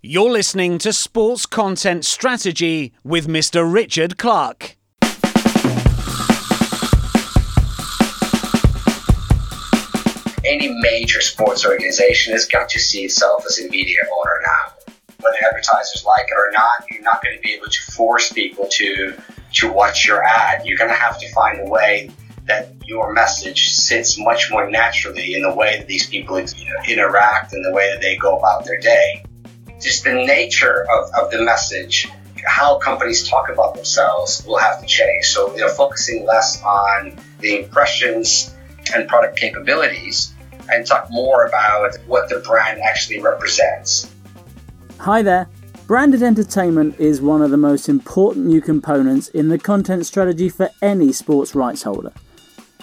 You're listening to Sports Content Strategy with Mr. Richard Clark. Any major sports organization has got to see itself as a media owner now. Whether advertisers like it or not, you're not going to be able to force people to to watch your ad. You're going to have to find a way that your message sits much more naturally in the way that these people you know, interact and the way that they go about their day. Just the nature of, of the message, how companies talk about themselves will have to change. So they're focusing less on the impressions and product capabilities and talk more about what the brand actually represents. Hi there. Branded entertainment is one of the most important new components in the content strategy for any sports rights holder.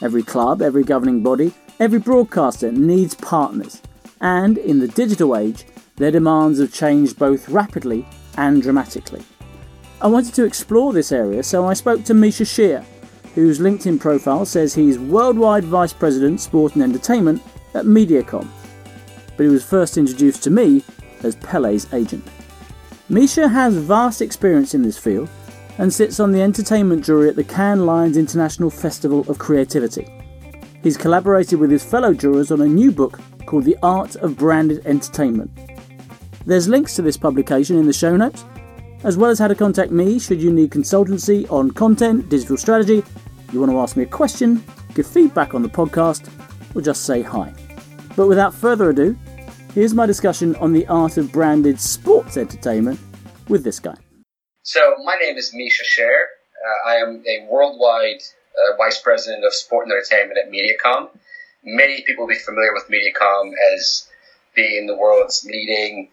Every club, every governing body, every broadcaster needs partners. And in the digital age, their demands have changed both rapidly and dramatically. I wanted to explore this area, so I spoke to Misha Sher, whose LinkedIn profile says he's Worldwide Vice President Sport and Entertainment at Mediacom. But he was first introduced to me as Pele's agent. Misha has vast experience in this field and sits on the entertainment jury at the Cannes Lions International Festival of Creativity. He's collaborated with his fellow jurors on a new book called The Art of Branded Entertainment. There's links to this publication in the show notes, as well as how to contact me should you need consultancy on content, digital strategy, you want to ask me a question, give feedback on the podcast, or just say hi. But without further ado, Here's my discussion on the art of branded sports entertainment with this guy. So, my name is Misha Sher. Uh, I am a worldwide uh, vice president of sport and entertainment at Mediacom. Many people will be familiar with Mediacom as being the world's leading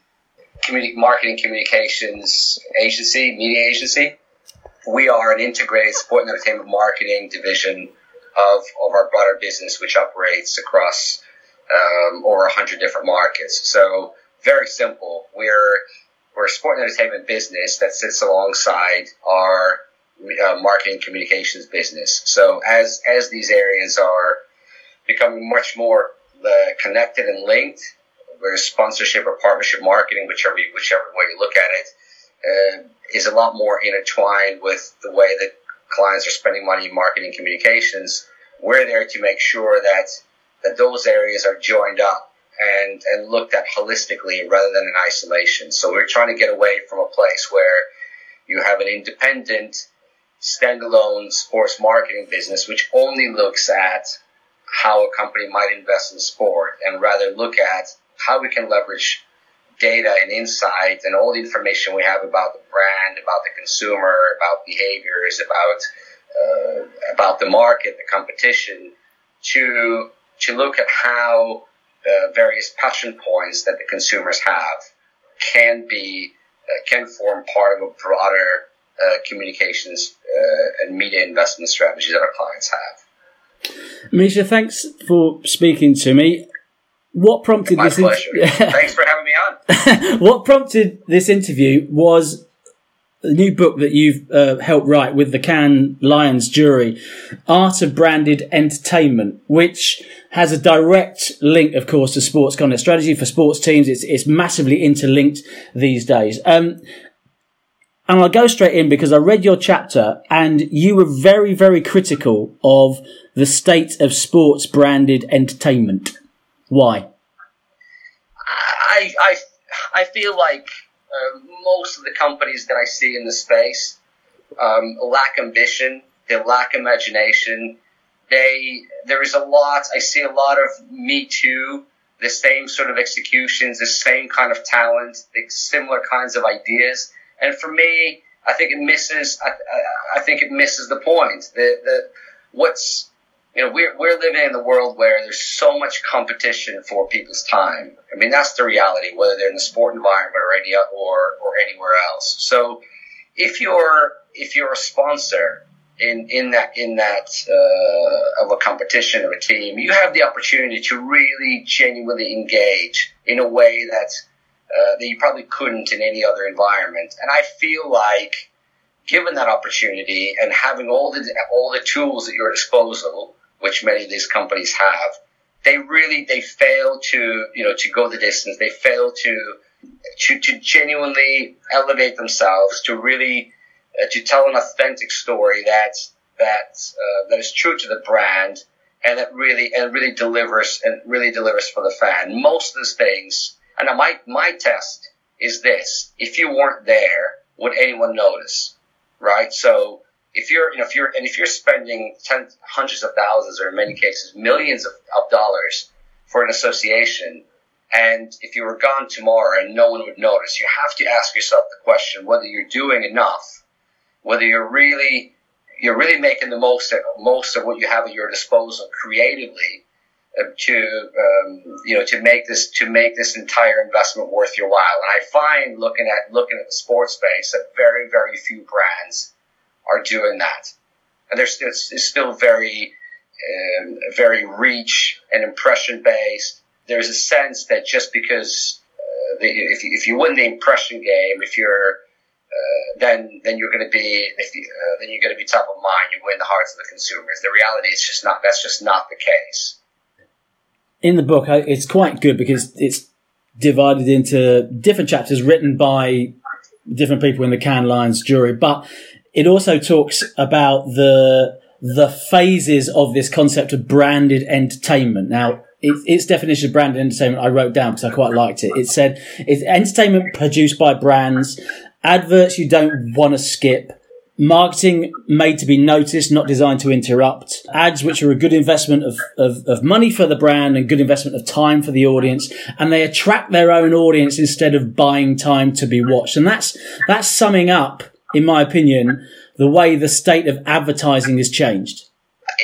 marketing communications agency, media agency. We are an integrated sport and entertainment marketing division of, of our broader business, which operates across um, over 100 different markets. So very simple. We're we're a sport and entertainment business that sits alongside our uh, marketing communications business. So as as these areas are becoming much more uh, connected and linked, where sponsorship or partnership marketing, whichever whichever way you look at it, uh, is a lot more intertwined with the way that clients are spending money in marketing communications. We're there to make sure that that those areas are joined up and, and looked at holistically rather than in isolation. So we're trying to get away from a place where you have an independent, standalone sports marketing business which only looks at how a company might invest in sport and rather look at how we can leverage data and insight and all the information we have about the brand, about the consumer, about behaviors, about uh, about the market, the competition, to to look at how various passion points that the consumers have can be uh, can form part of a broader uh, communications uh, and media investment strategy that our clients have. Misha, thanks for speaking to me. What prompted My this? pleasure. In- thanks for having me on. what prompted this interview was the new book that you've uh, helped write with the Cannes Lions jury, Art of Branded Entertainment, which has a direct link, of course, to sports content strategy for sports teams. It's, it's massively interlinked these days. Um, and I'll go straight in because I read your chapter and you were very, very critical of the state of sports branded entertainment. Why? I, I, I feel like uh, most of the companies that I see in the space um, lack ambition, they lack imagination. They there is a lot. I see a lot of Me Too, the same sort of executions, the same kind of talent, the similar kinds of ideas. And for me, I think it misses. I, I, I think it misses the point. The the what's you know, we're, we're living in the world where there's so much competition for people's time. I mean, that's the reality, whether they're in the sport environment or any, or, or anywhere else. So if you're, if you're a sponsor in, in that, in that, uh, of a competition of a team, you have the opportunity to really genuinely engage in a way that, uh, that you probably couldn't in any other environment. And I feel like, given that opportunity and having all the all the tools at your disposal, which many of these companies have, they really they fail to you know to go the distance. They fail to to, to genuinely elevate themselves, to really uh, to tell an authentic story that that uh, that is true to the brand and that really and really delivers and really delivers for the fan. Most of these things, and my my test is this: if you weren't there, would anyone notice? Right? So if you're you know if you're and if you're spending tens, hundreds of thousands or in many cases millions of, of dollars for an association and if you were gone tomorrow and no one would notice, you have to ask yourself the question whether you're doing enough, whether you're really you're really making the most of, most of what you have at your disposal creatively uh, to um, you know to make this to make this entire investment worth your while. And I find looking at looking at the sports space that very very few brands are doing that, and there's it's, it's still very um, very reach and impression based there's a sense that just because uh, the, if, you, if you win the impression game, if you're uh, then then you're going to be if you, uh, then you're going to be top of mind. You win the hearts of the consumers. The reality is just not. That's just not the case. In the book, it's quite good because it's divided into different chapters written by different people in the Cannes Lions jury, but it also talks about the the phases of this concept of branded entertainment. Now, its definition of branded entertainment I wrote down because I quite liked it. It said it's entertainment produced by brands, adverts you don't want to skip, marketing made to be noticed, not designed to interrupt, ads which are a good investment of, of, of money for the brand and good investment of time for the audience, and they attract their own audience instead of buying time to be watched. And that's that's summing up, in my opinion, the way the state of advertising has changed.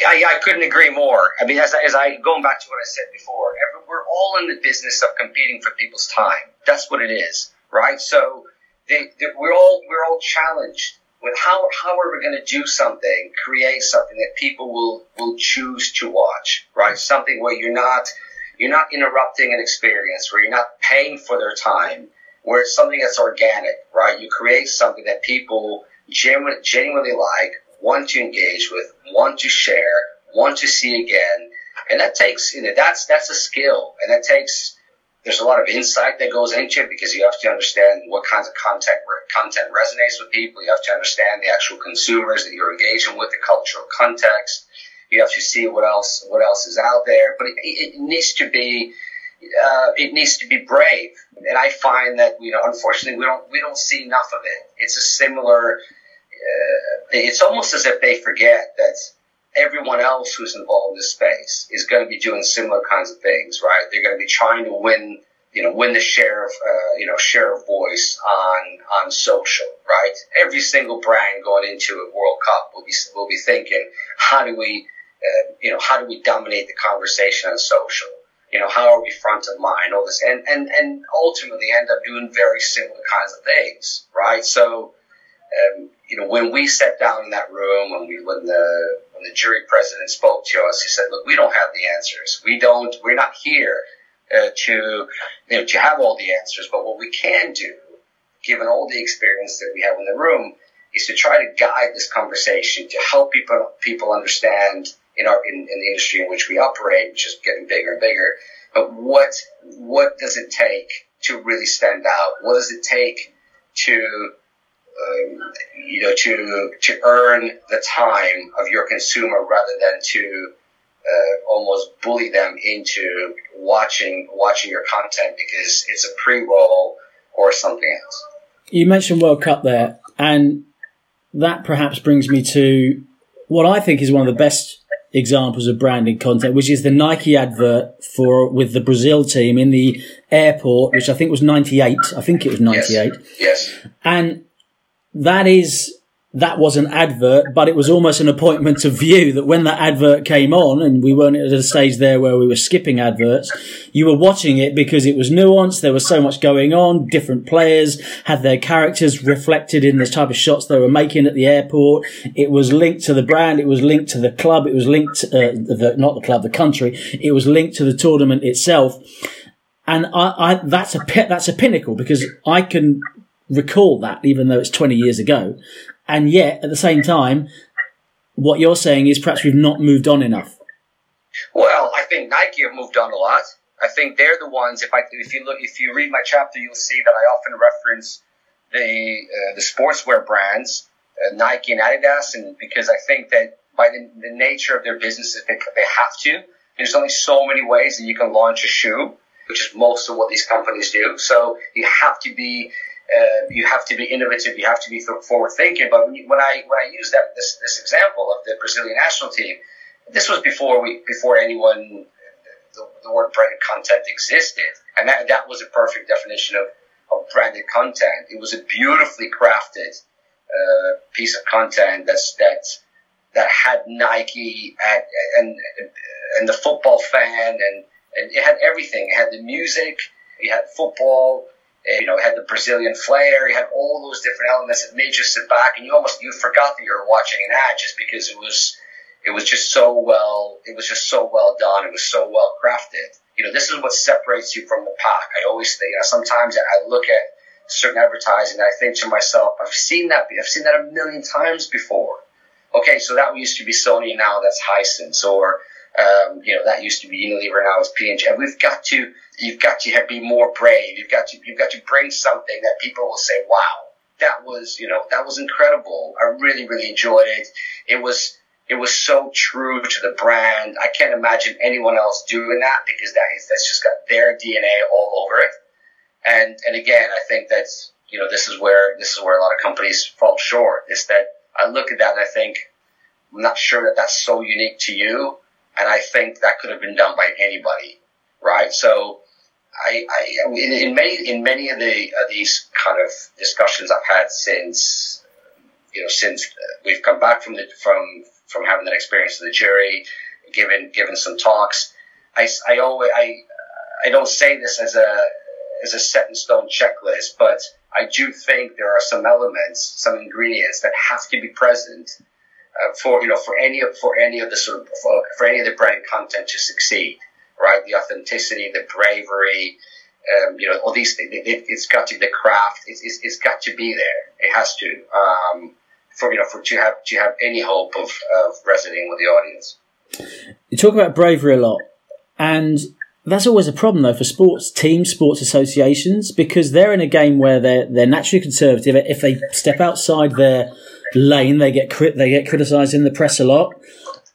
I, I couldn't agree more. I mean, as, as I going back to what I said before, we're all in the business of competing for people's time. That's what it is, right? So they, they, we're all we're all challenged with how how are we going to do something, create something that people will will choose to watch, right? Something where you're not you're not interrupting an experience, where you're not paying for their time, where it's something that's organic, right? You create something that people genuinely, genuinely like, want to engage with, want to share, want to see again. And that takes, you know, that's, that's a skill. And that takes, there's a lot of insight that goes into it because you have to understand what kinds of content, content resonates with people. You have to understand the actual consumers that you're engaging with, the cultural context. You have to see what else, what else is out there. But it, it needs to be, uh, it needs to be brave. And I find that, you know, unfortunately, we don't, we don't see enough of it. It's a similar, uh, it's almost as if they forget that everyone else who's involved in this space is going to be doing similar kinds of things, right? They're going to be trying to win, you know, win the share of, uh, you know, share of voice on on social, right? Every single brand going into a World Cup will be will be thinking, how do we, uh, you know, how do we dominate the conversation on social? You know, how are we front of mind? All this, and and and ultimately end up doing very similar kinds of things, right? So um, you know, when we sat down in that room, when we when the when the jury president spoke to us, he said, "Look, we don't have the answers. We don't. We're not here uh, to you know to have all the answers. But what we can do, given all the experience that we have in the room, is to try to guide this conversation to help people people understand in our in, in the industry in which we operate, which is getting bigger and bigger. But what what does it take to really stand out? What does it take to um, you know, to to earn the time of your consumer rather than to uh, almost bully them into watching watching your content because it's a pre-roll or something else. You mentioned World Cup there, and that perhaps brings me to what I think is one of the best examples of branding content, which is the Nike advert for with the Brazil team in the airport, which I think was ninety eight. I think it was ninety eight. Yes. yes. And that is that was an advert, but it was almost an appointment to view that when that advert came on and we weren't at a stage there where we were skipping adverts, you were watching it because it was nuanced. There was so much going on. Different players had their characters reflected in the type of shots they were making at the airport. It was linked to the brand. It was linked to the club. It was linked, uh, the, not the club, the country. It was linked to the tournament itself. And I, I, that's a that's a pinnacle because I can recall that, even though it's 20 years ago. And yet, at the same time, what you're saying is perhaps we've not moved on enough. Well, I think Nike have moved on a lot. I think they're the ones. If I if you look if you read my chapter, you'll see that I often reference the uh, the sportswear brands, uh, Nike and Adidas, and because I think that by the, the nature of their businesses, they, they have to. There's only so many ways that you can launch a shoe, which is most of what these companies do. So you have to be uh, you have to be innovative. You have to be forward thinking. But when, you, when I when I use that this this example of the Brazilian national team, this was before we before anyone the, the word branded content existed, and that that was a perfect definition of, of branded content. It was a beautifully crafted uh, piece of content that's that that had Nike at, and and the football fan and and it had everything. It had the music, it had football, you know, it had the Brazilian flair, it had all those different elements that made you sit back and you almost you forgot that you were watching an ad just because it was it was just so well it was just so well done. It was so well crafted. You know, this is what separates you from the pack. I always think. You know, sometimes I look at certain advertising, and I think to myself, I've seen that. I've seen that a million times before. Okay, so that used to be Sony, now that's Hisense, or um, you know that used to be Unilever, now it's P&G. And we've got to, you've got to be more brave. You've got to, you've got to bring something that people will say, "Wow, that was, you know, that was incredible. I really, really enjoyed it. It was." it was so true to the brand. I can't imagine anyone else doing that because that is that's just got their DNA all over it. And and again, I think that's you know this is where this is where a lot of companies fall short. Is that I look at that and I think I'm not sure that that's so unique to you, and I think that could have been done by anybody, right? So. I, I in, in many in many of the these kind of discussions I've had since you know since we've come back from the from from having that experience with the jury, given given some talks. I, I always I I don't say this as a as a set in stone checklist, but I do think there are some elements, some ingredients that have to be present uh, for you know for any of for any of the sort of for, for any of the brand content to succeed. Right, the authenticity, the bravery, um, you know, all these things. It, has got to the craft. It's, it's, got to be there. It has to. Um, for you know for to have to have any hope of, of resonating with the audience. You talk about bravery a lot, and that's always a problem though for sports teams, sports associations, because they're in a game where they're they're naturally conservative. If they step outside their lane, they get crit- they get criticised in the press a lot,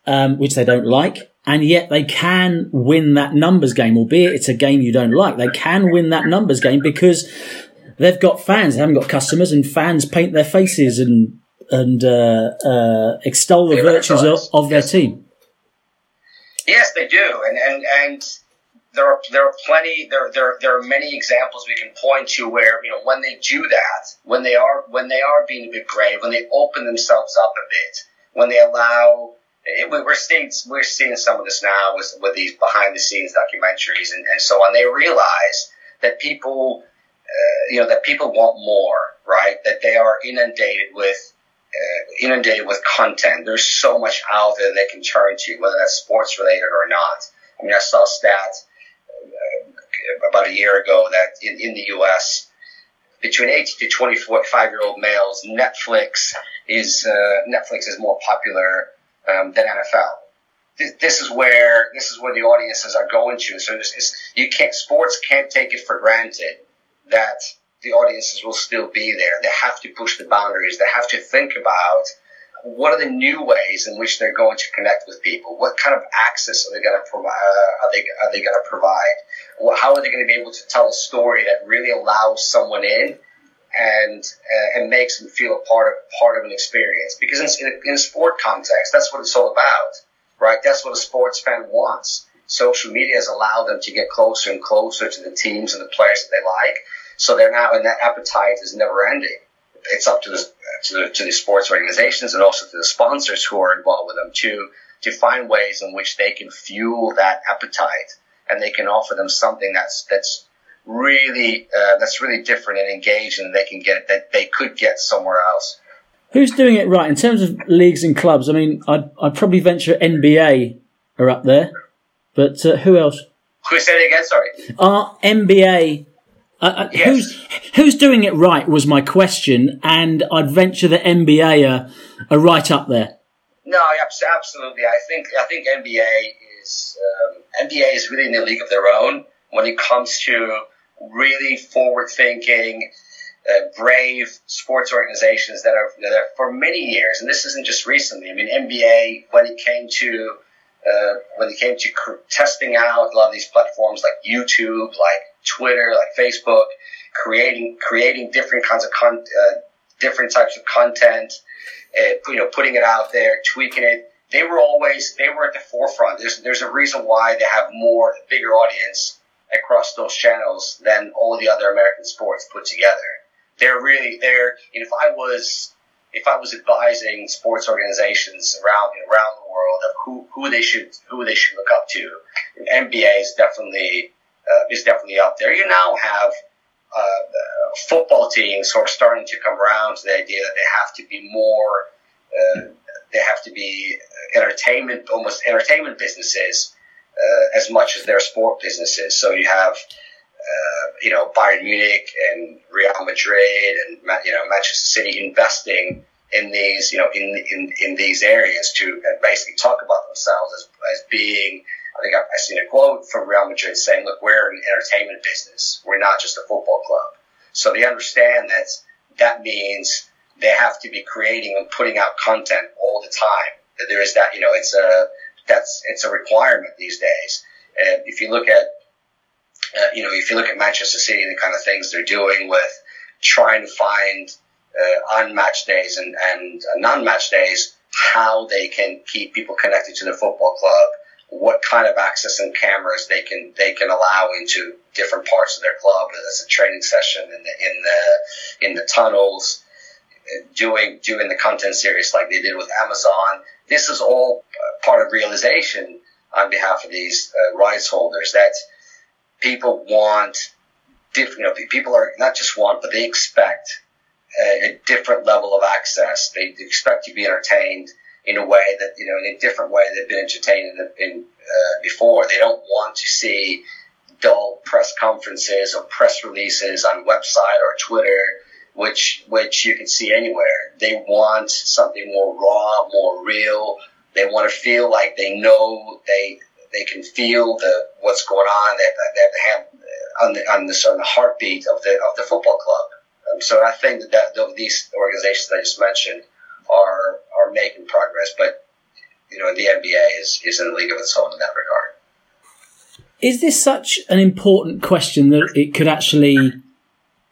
um, which they don't like. And yet they can win that numbers game, albeit it's a game you don't like. They can win that numbers game because they've got fans. They haven't got customers, and fans paint their faces and and uh, uh, extol the virtues of, of, their team. Yes, they do, and and and there are there are plenty there there there are many examples we can point to where you know when they do that, when they are when they are being a bit brave, when they open themselves up a bit, when they allow. We're seeing we're seeing some of this now with, with these behind the scenes documentaries and, and so on. They realize that people, uh, you know, that people want more, right? That they are inundated with uh, inundated with content. There's so much out there they can turn to, whether that's sports related or not. I mean, I saw a stat uh, about a year ago that in, in the U.S., between 18 to 25 year old males, Netflix is uh, Netflix is more popular um, than NFL. This, is where this is where the audiences are going to. So this is, you can't sports can't take it for granted that the audiences will still be there. They have to push the boundaries. They have to think about what are the new ways in which they're going to connect with people. What kind of access are they going to provide? Uh, are they are they going to provide? How are they going to be able to tell a story that really allows someone in and uh, and makes them feel a part of part of an experience? Because in, in, in a sport context, that's what it's all about, right? That's what a sports fan wants. Social media has allowed them to get closer and closer to the teams and the players that they like so they're now, and that appetite is never ending. It's up to the, to the, to the sports organizations and also to the sponsors who are involved with them to, to find ways in which they can fuel that appetite and they can offer them something that's, that's really, uh, that's really different and engaging they can get that they could get somewhere else. Who's doing it right in terms of leagues and clubs? I mean, I'd, I'd probably venture NBA are up there, but uh, who else? Who said it again? Sorry. Are NBA uh, uh, yes. Who's who's doing it right was my question, and I'd venture that NBA are, are right up there. No, absolutely. I think I think NBA is um, NBA is really in a league of their own. when it comes to really forward thinking, uh, brave sports organizations that are, that are for many years, and this isn't just recently. I mean, NBA when it came to uh, when it came to cr- testing out a lot of these platforms like YouTube, like Twitter, like Facebook, creating creating different kinds of con- uh, different types of content, uh, you know, putting it out there, tweaking it. They were always they were at the forefront. There's there's a reason why they have more bigger audience across those channels than all the other American sports put together. They're really they're. if I was if I was advising sports organizations around around the world of who, who they should who they should look up to, NBA is definitely uh, is definitely up there. You now have uh, football teams who are starting to come around to the idea that they have to be more uh, they have to be entertainment almost entertainment businesses uh, as much as their sport businesses. So you have uh, you know, Bayern Munich and Real Madrid and you know Manchester City investing in these, you know, in in, in these areas to basically talk about themselves as, as being. I think I've, seen a quote from Real Madrid saying, "Look, we're an entertainment business. We're not just a football club." So they understand that that means they have to be creating and putting out content all the time. That there is that, you know, it's a that's it's a requirement these days. And if you look at uh, you know, if you look at Manchester City, and the kind of things they're doing with trying to find uh, on match days and, and non match days how they can keep people connected to the football club, what kind of access and cameras they can they can allow into different parts of their club, whether it's a training session in the in the in the tunnels, doing doing the content series like they did with Amazon. This is all part of realization on behalf of these uh, rights holders that people want different, you know, people are not just want, but they expect a, a, different level of access. They expect to be entertained in a way that, you know, in a different way they've been entertained in, in uh, before. They don't want to see dull press conferences or press releases on website or Twitter, which, which you can see anywhere. They want something more raw, more real. They want to feel like they know they, they can feel the what's going on. They, they, they have on the on the, the heartbeat of the of the football club. Um, so I think that, that these organizations I just mentioned are are making progress, but you know the NBA is is in a league of its own in that regard. Is this such an important question that it could actually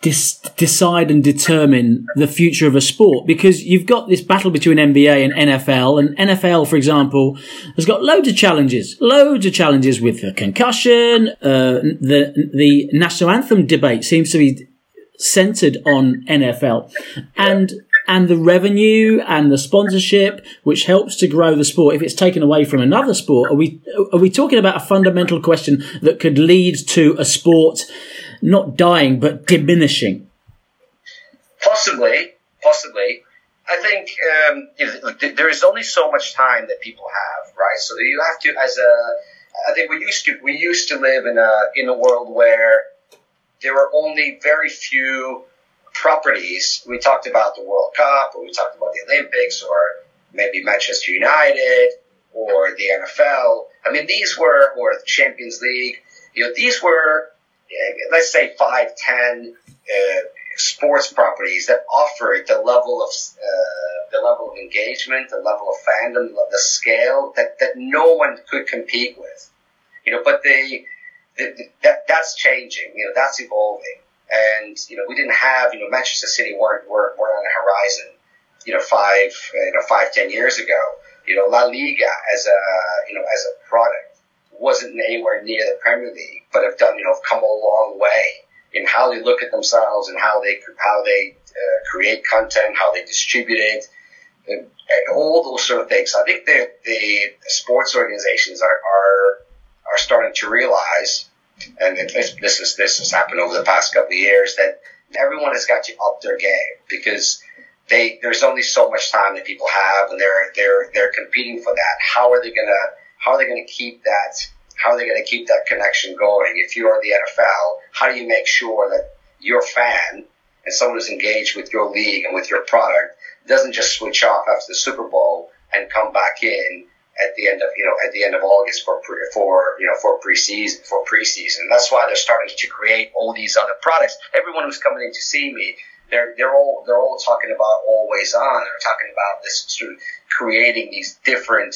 dis- decide and determine the future of a sport because you've got this battle between NBA and NFL and NFL, for example, has got loads of challenges, loads of challenges with the concussion. Uh, the, the national anthem debate seems to be centered on NFL and and the revenue and the sponsorship, which helps to grow the sport. If it's taken away from another sport, are we are we talking about a fundamental question that could lead to a sport not dying but diminishing? Possibly, possibly. I think um, if, there is only so much time that people have, right? So you have to, as a, I think we used to we used to live in a in a world where there were only very few properties. We talked about the World Cup, or we talked about the Olympics, or maybe Manchester United, or the NFL. I mean, these were, or the Champions League. You know, these were let's say five, ten uh, sports properties that offer the level of uh, the level of engagement, the level of fandom, the scale that, that no one could compete with. You know, but the, that that's changing. You know, that's evolving. And you know, we didn't have you know Manchester City weren't weren't, weren't on the horizon. You know, five you know five ten years ago. You know, La Liga as a you know as a product wasn't anywhere near the Premier League, but have done, you know, have come a long way in how they look at themselves and how they how they uh, create content, how they distribute it, and, all those sort of things. I think the the sports organizations are are are starting to realize, and this, this is this has happened over the past couple of years that everyone has got to up their game because they there's only so much time that people have, and they're they're they're competing for that. How are they gonna how are they to keep that? How are they to keep that connection going? If you are the NFL, how do you make sure that your fan and someone who's engaged with your league and with your product doesn't just switch off after the Super Bowl and come back in at the end of you know at the end of August for pre, for you know for preseason for preseason. That's why they're starting to create all these other products. Everyone who's coming in to see me, they're they're all they're all talking about always on. They're talking about this sort of creating these different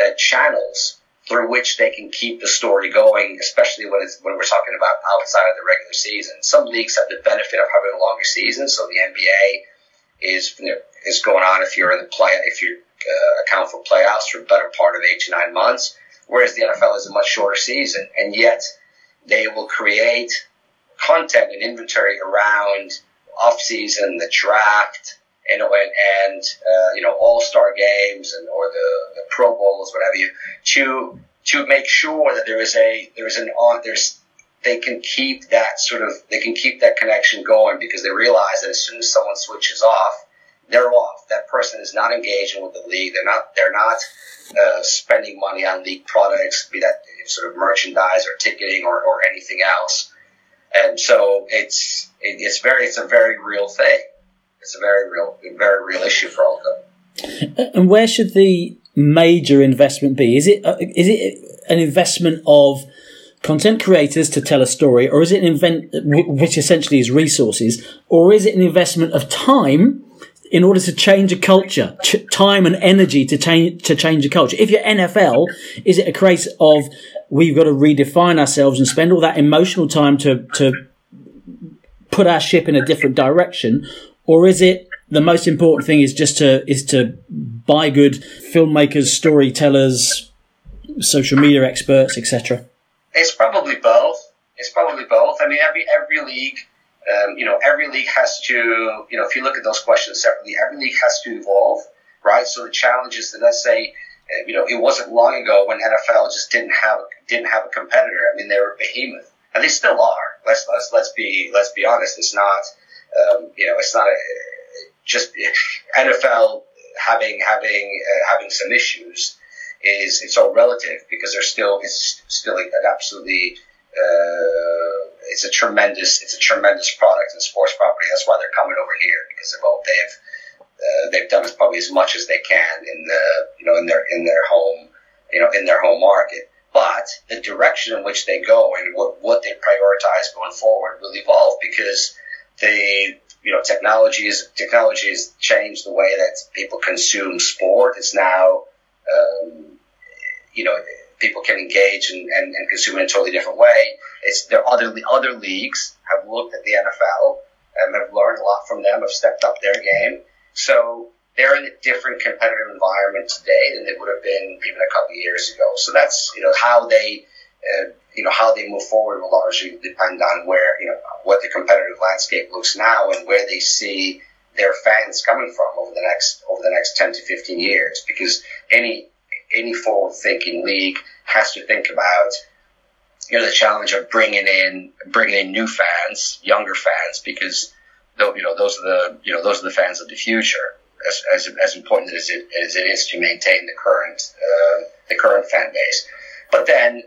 uh, channels through which they can keep the story going, especially when it's when we're talking about outside of the regular season. Some leagues have the benefit of having a longer season, so the NBA is you know, is going on if you're in the play if you uh, account for playoffs for a better part of eight to nine months, whereas the NFL is a much shorter season, and yet they will create content and inventory around off season, the draft, and and uh, you know all star games and or the, the Pro Bowls, whatever you to to make sure that there is a there is an on there's they can keep that sort of they can keep that connection going because they realize that as soon as someone switches off, they're off. That person is not engaging with the league. They're not they're not uh, spending money on league products, be that sort of merchandise or ticketing or, or anything else. And so it's it, it's very it's a very real thing. It's a very real very real issue for all of them. And where should the major investment be? Is it uh, is it an investment of content creators to tell a story, or is it an event which essentially is resources, or is it an investment of time in order to change a culture, ch- time and energy to change to change a culture? If you're NFL, is it a case of we've got to redefine ourselves and spend all that emotional time to to put our ship in a different direction, or is it the most important thing is just to is to buy good filmmakers, storytellers, social media experts, etc. It's probably both. It's probably both. I mean, every every league, um, you know, every league has to, you know, if you look at those questions separately, every league has to evolve, right? So the challenge is that let's say, uh, you know, it wasn't long ago when NFL just didn't have didn't have a competitor. I mean, they were behemoth, and they still are. Let's let's let's be let's be honest. It's not, um, you know, it's not a, just NFL having having uh, having some issues is it's all relative because there's still it's still an absolutely uh, it's a tremendous it's a tremendous product and sports property. That's why they're coming over here because they've all, they've uh, they've done probably as much as they can in the you know in their in their home you know in their home market. But the direction in which they go and what, what they prioritize going forward will evolve because they you know technology is technology has changed the way that people consume sport. It's now um, you know, people can engage and, and, and consume in a totally different way. It's there other other leagues have looked at the NFL and have learned a lot from them, have stepped up their game. So they're in a different competitive environment today than they would have been even a couple of years ago. So that's you know how they uh, you know how they move forward will largely depend on where you know what the competitive landscape looks now and where they see their fans coming from over the next over the next 10 to 15 years because any any forward thinking league has to think about you know the challenge of bringing in bringing in new fans, younger fans, because you know those are the you know those are the fans of the future. As, as, as important as it, as it is to maintain the current uh, the current fan base, but then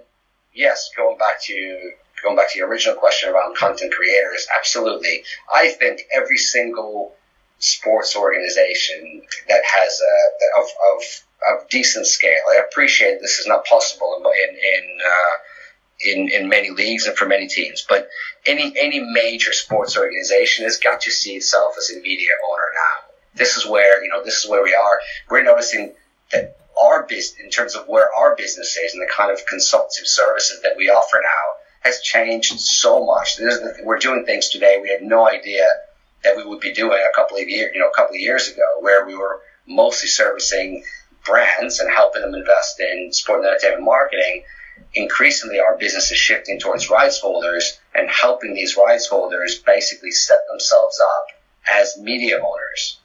yes, going back to going back to your original question around content creators, absolutely. I think every single sports organization that has a of, of of decent scale. I appreciate this is not possible in in uh, in, in many leagues and for many teams, but any any major sports organization has got to see itself as a media owner now. This is where you know this is where we are. We're noticing that our business, in terms of where our business is and the kind of consultative services that we offer now, has changed so much. We're doing things today we had no idea that we would be doing a couple of years, you know, a couple of years ago, where we were mostly servicing brands and helping them invest in sport and entertainment marketing, increasingly our business is shifting towards rights holders and helping these rights holders basically set themselves up as media owners,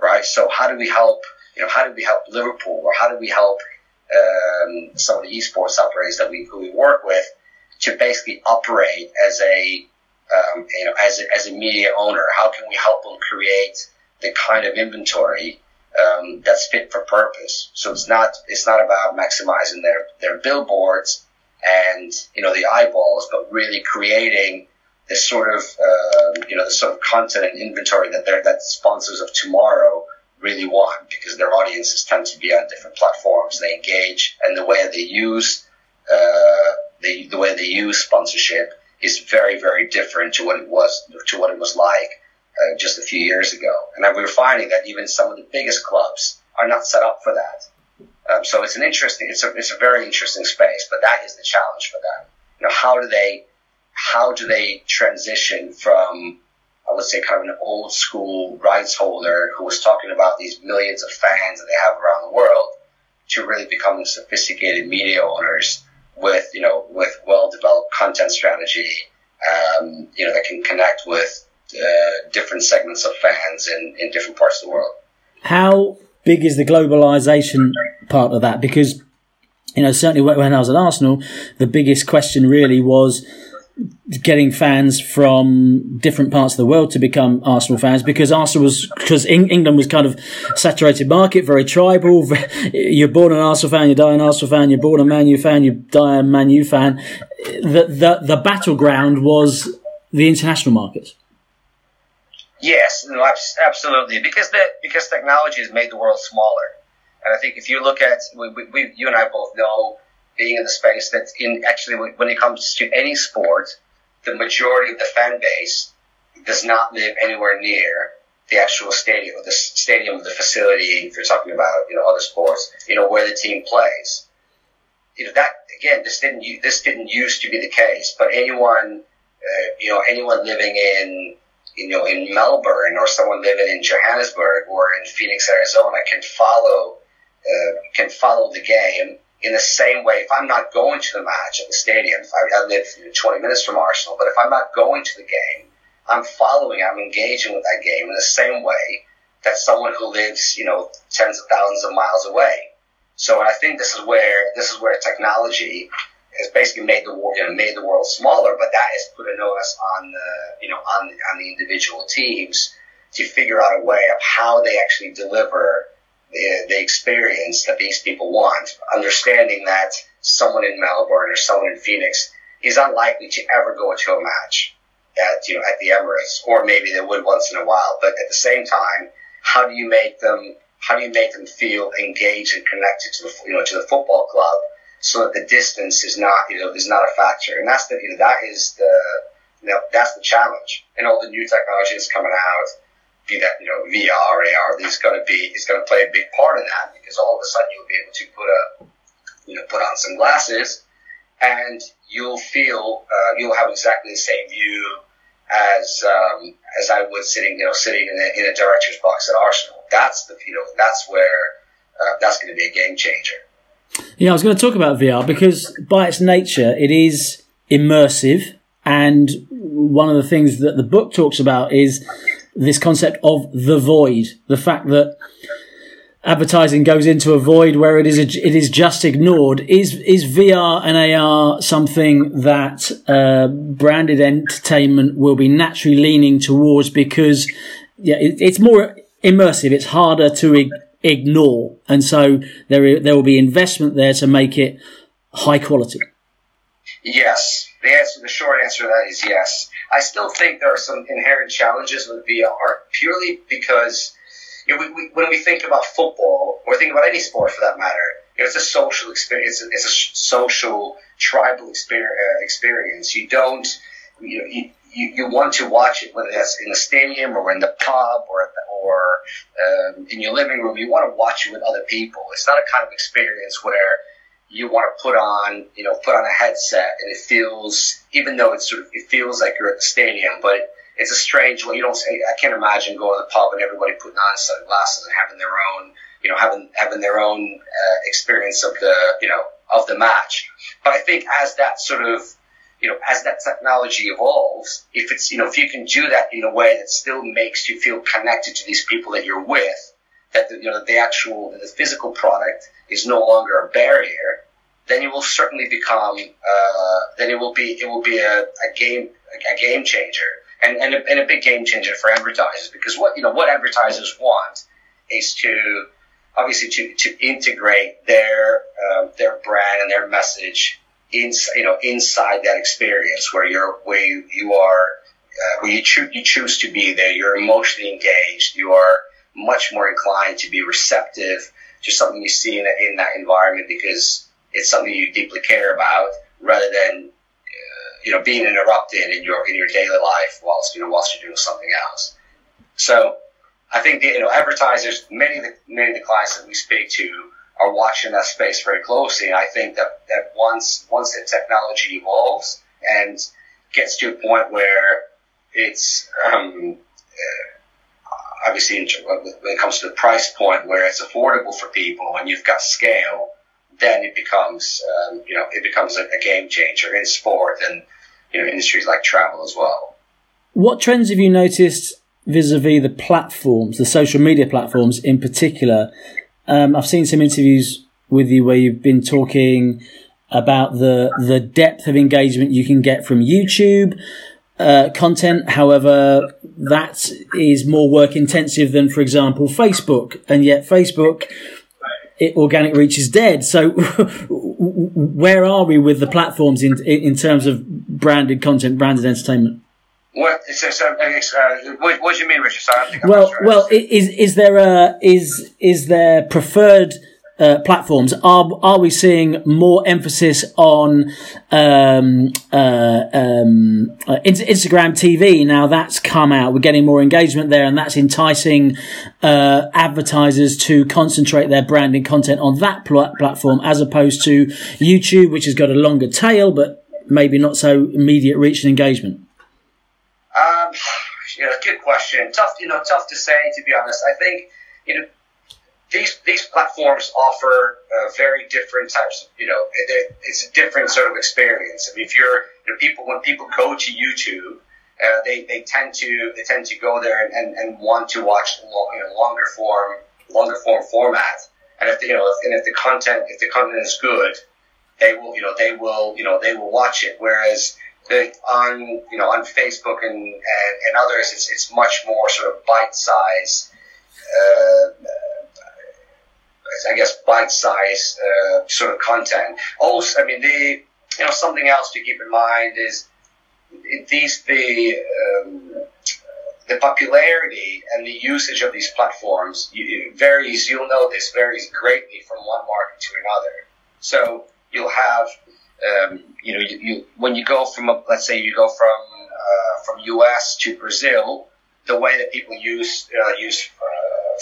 right? So how do we help, you know, how do we help Liverpool or how do we help um, some of the esports operators that we, who we work with to basically operate as a, um, you know, as a, as a media owner? How can we help them create the kind of inventory um, that's fit for purpose. So it's not it's not about maximizing their their billboards and you know the eyeballs, but really creating this sort of uh, you know the sort of content and inventory that they're that sponsors of tomorrow really want because their audiences tend to be on different platforms. They engage and the way they use uh, the the way they use sponsorship is very very different to what it was to what it was like uh, just a few years ago. And we're finding that even some of the biggest clubs are not set up for that. Um, so it's an interesting, it's a, it's a very interesting space, but that is the challenge for them. You know, how do they, how do they transition from, I would say, kind of an old school rights holder who was talking about these millions of fans that they have around the world to really becoming sophisticated media owners with, you know, with well developed content strategy, um, you know, that can connect with uh, different segments of fans in, in different parts of the world. How big is the globalization part of that? Because, you know, certainly when I was at Arsenal, the biggest question really was getting fans from different parts of the world to become Arsenal fans because Arsenal was because England was kind of saturated market, very tribal. You're born an Arsenal fan, you die an Arsenal fan. You're born a Man U fan, you die a Man U fan. The the the battleground was the international market. Yes, no, absolutely. Because the because technology has made the world smaller, and I think if you look at we, we, you and I both know being in the space that in actually when it comes to any sport, the majority of the fan base does not live anywhere near the actual stadium, the stadium, the facility. If you're talking about you know other sports, you know where the team plays. You know that again, this didn't this didn't used to be the case, but anyone uh, you know anyone living in you know, in Melbourne or someone living in Johannesburg or in Phoenix, Arizona can follow, uh, can follow the game in the same way. If I'm not going to the match at the stadium, I, I live 20 minutes from Arsenal, but if I'm not going to the game, I'm following, I'm engaging with that game in the same way that someone who lives, you know, tens of thousands of miles away. So I think this is where, this is where technology has basically made the world, you know, made the world smaller, but that has put an onus on the, you know, on the, on the individual teams to figure out a way of how they actually deliver the, the experience that these people want, understanding that someone in Melbourne or someone in Phoenix is unlikely to ever go to a match at, you know, at the Emirates, or maybe they would once in a while. But at the same time, how do you make them, how do you make them feel engaged and connected to the, you know, to the football club so that the distance is not, you know, is not a factor. And that's the, you know, that is the, you know, that's the challenge. And all the new technology that's coming out, you know, VR, AR, is going to be, is going to play a big part in that because all of a sudden you'll be able to put a, you know, put on some glasses and you'll feel, uh, you'll have exactly the same view as, um, as I would sitting, you know, sitting in a, in a director's box at Arsenal. That's the, you know, that's where, uh, that's going to be a game changer. Yeah, I was going to talk about VR because by its nature, it is immersive. And one of the things that the book talks about is this concept of the void, the fact that advertising goes into a void where it is it is just ignored. Is is VR and AR something that uh, branded entertainment will be naturally leaning towards because yeah, it, it's more immersive. It's harder to ignore. And so there, there will be investment there to make it high quality. Yes. The answer, the short answer to that is yes. I still think there are some inherent challenges with VR purely because you know, we, we, when we think about football or think about any sport for that matter, you know, it's a social experience. It's a social tribal uh, experience. You don't, you you, you want to watch it, whether that's in the stadium or in the pub or or um, in your living room. You want to watch it with other people. It's not a kind of experience where you want to put on, you know, put on a headset and it feels, even though it's sort of, it feels like you're at the stadium, but it's a strange way. You don't say, I can't imagine going to the pub and everybody putting on sunglasses and having their own, you know, having, having their own uh, experience of the, you know, of the match. But I think as that sort of, you know, as that technology evolves, if it's, you know, if you can do that in a way that still makes you feel connected to these people that you're with, that the, you know, the actual, the physical product is no longer a barrier, then you will certainly become, uh, then it will be, it will be a, a game, a game changer and, and a, and a big game changer for advertisers because what, you know, what advertisers want is to, obviously to, to integrate their, uh, their brand and their message in, you know, inside that experience where you're, where you, you are, uh, where you, cho- you choose to be there, you're emotionally engaged, you are, much more inclined to be receptive to something you see in, in that environment because it's something you deeply care about, rather than uh, you know being interrupted in your in your daily life whilst you know whilst you're doing something else. So I think the, you know advertisers, many of the many of the clients that we speak to are watching that space very closely. And I think that, that once once the technology evolves and gets to a point where it's um, uh, obviously when it comes to the price point where it's affordable for people and you've got scale, then it becomes um, you know it becomes a, a game changer in sport and you know industries like travel as well. What trends have you noticed vis-a-vis the platforms, the social media platforms in particular, um, I've seen some interviews with you where you've been talking about the the depth of engagement you can get from YouTube uh, content. However, that is more work intensive than, for example, Facebook, and yet Facebook. It, organic reach is dead. So, where are we with the platforms in in terms of branded content, branded entertainment? What, so, so, uh, what, what, do you mean, Richard? Well, well, is is there a is is there preferred uh, platforms? Are are we seeing more emphasis on um, uh, um, uh, Instagram TV now? That's come out. We're getting more engagement there, and that's enticing uh, advertisers to concentrate their branding content on that pl- platform as opposed to YouTube, which has got a longer tail, but maybe not so immediate reach and engagement. Um, know, good question. Tough, you know, tough to say. To be honest, I think you know these these platforms offer uh, very different types. Of, you know, it, it's a different sort of experience. I mean, if you're you know, people when people go to YouTube, uh, they they tend to they tend to go there and, and, and want to watch long, you know, longer form longer form format. And if you know, if, and if the content if the content is good, they will you know they will you know they will watch it. Whereas on you know on Facebook and, and, and others, it's, it's much more sort of bite size. Uh, I guess bite size uh, sort of content. Also, I mean, the you know something else to keep in mind is these the um, the popularity and the usage of these platforms varies. You'll know this varies greatly from one market to another. So you'll have um, you know, you, you, when you go from, a, let's say you go from uh, from US to Brazil, the way that people use uh, use uh,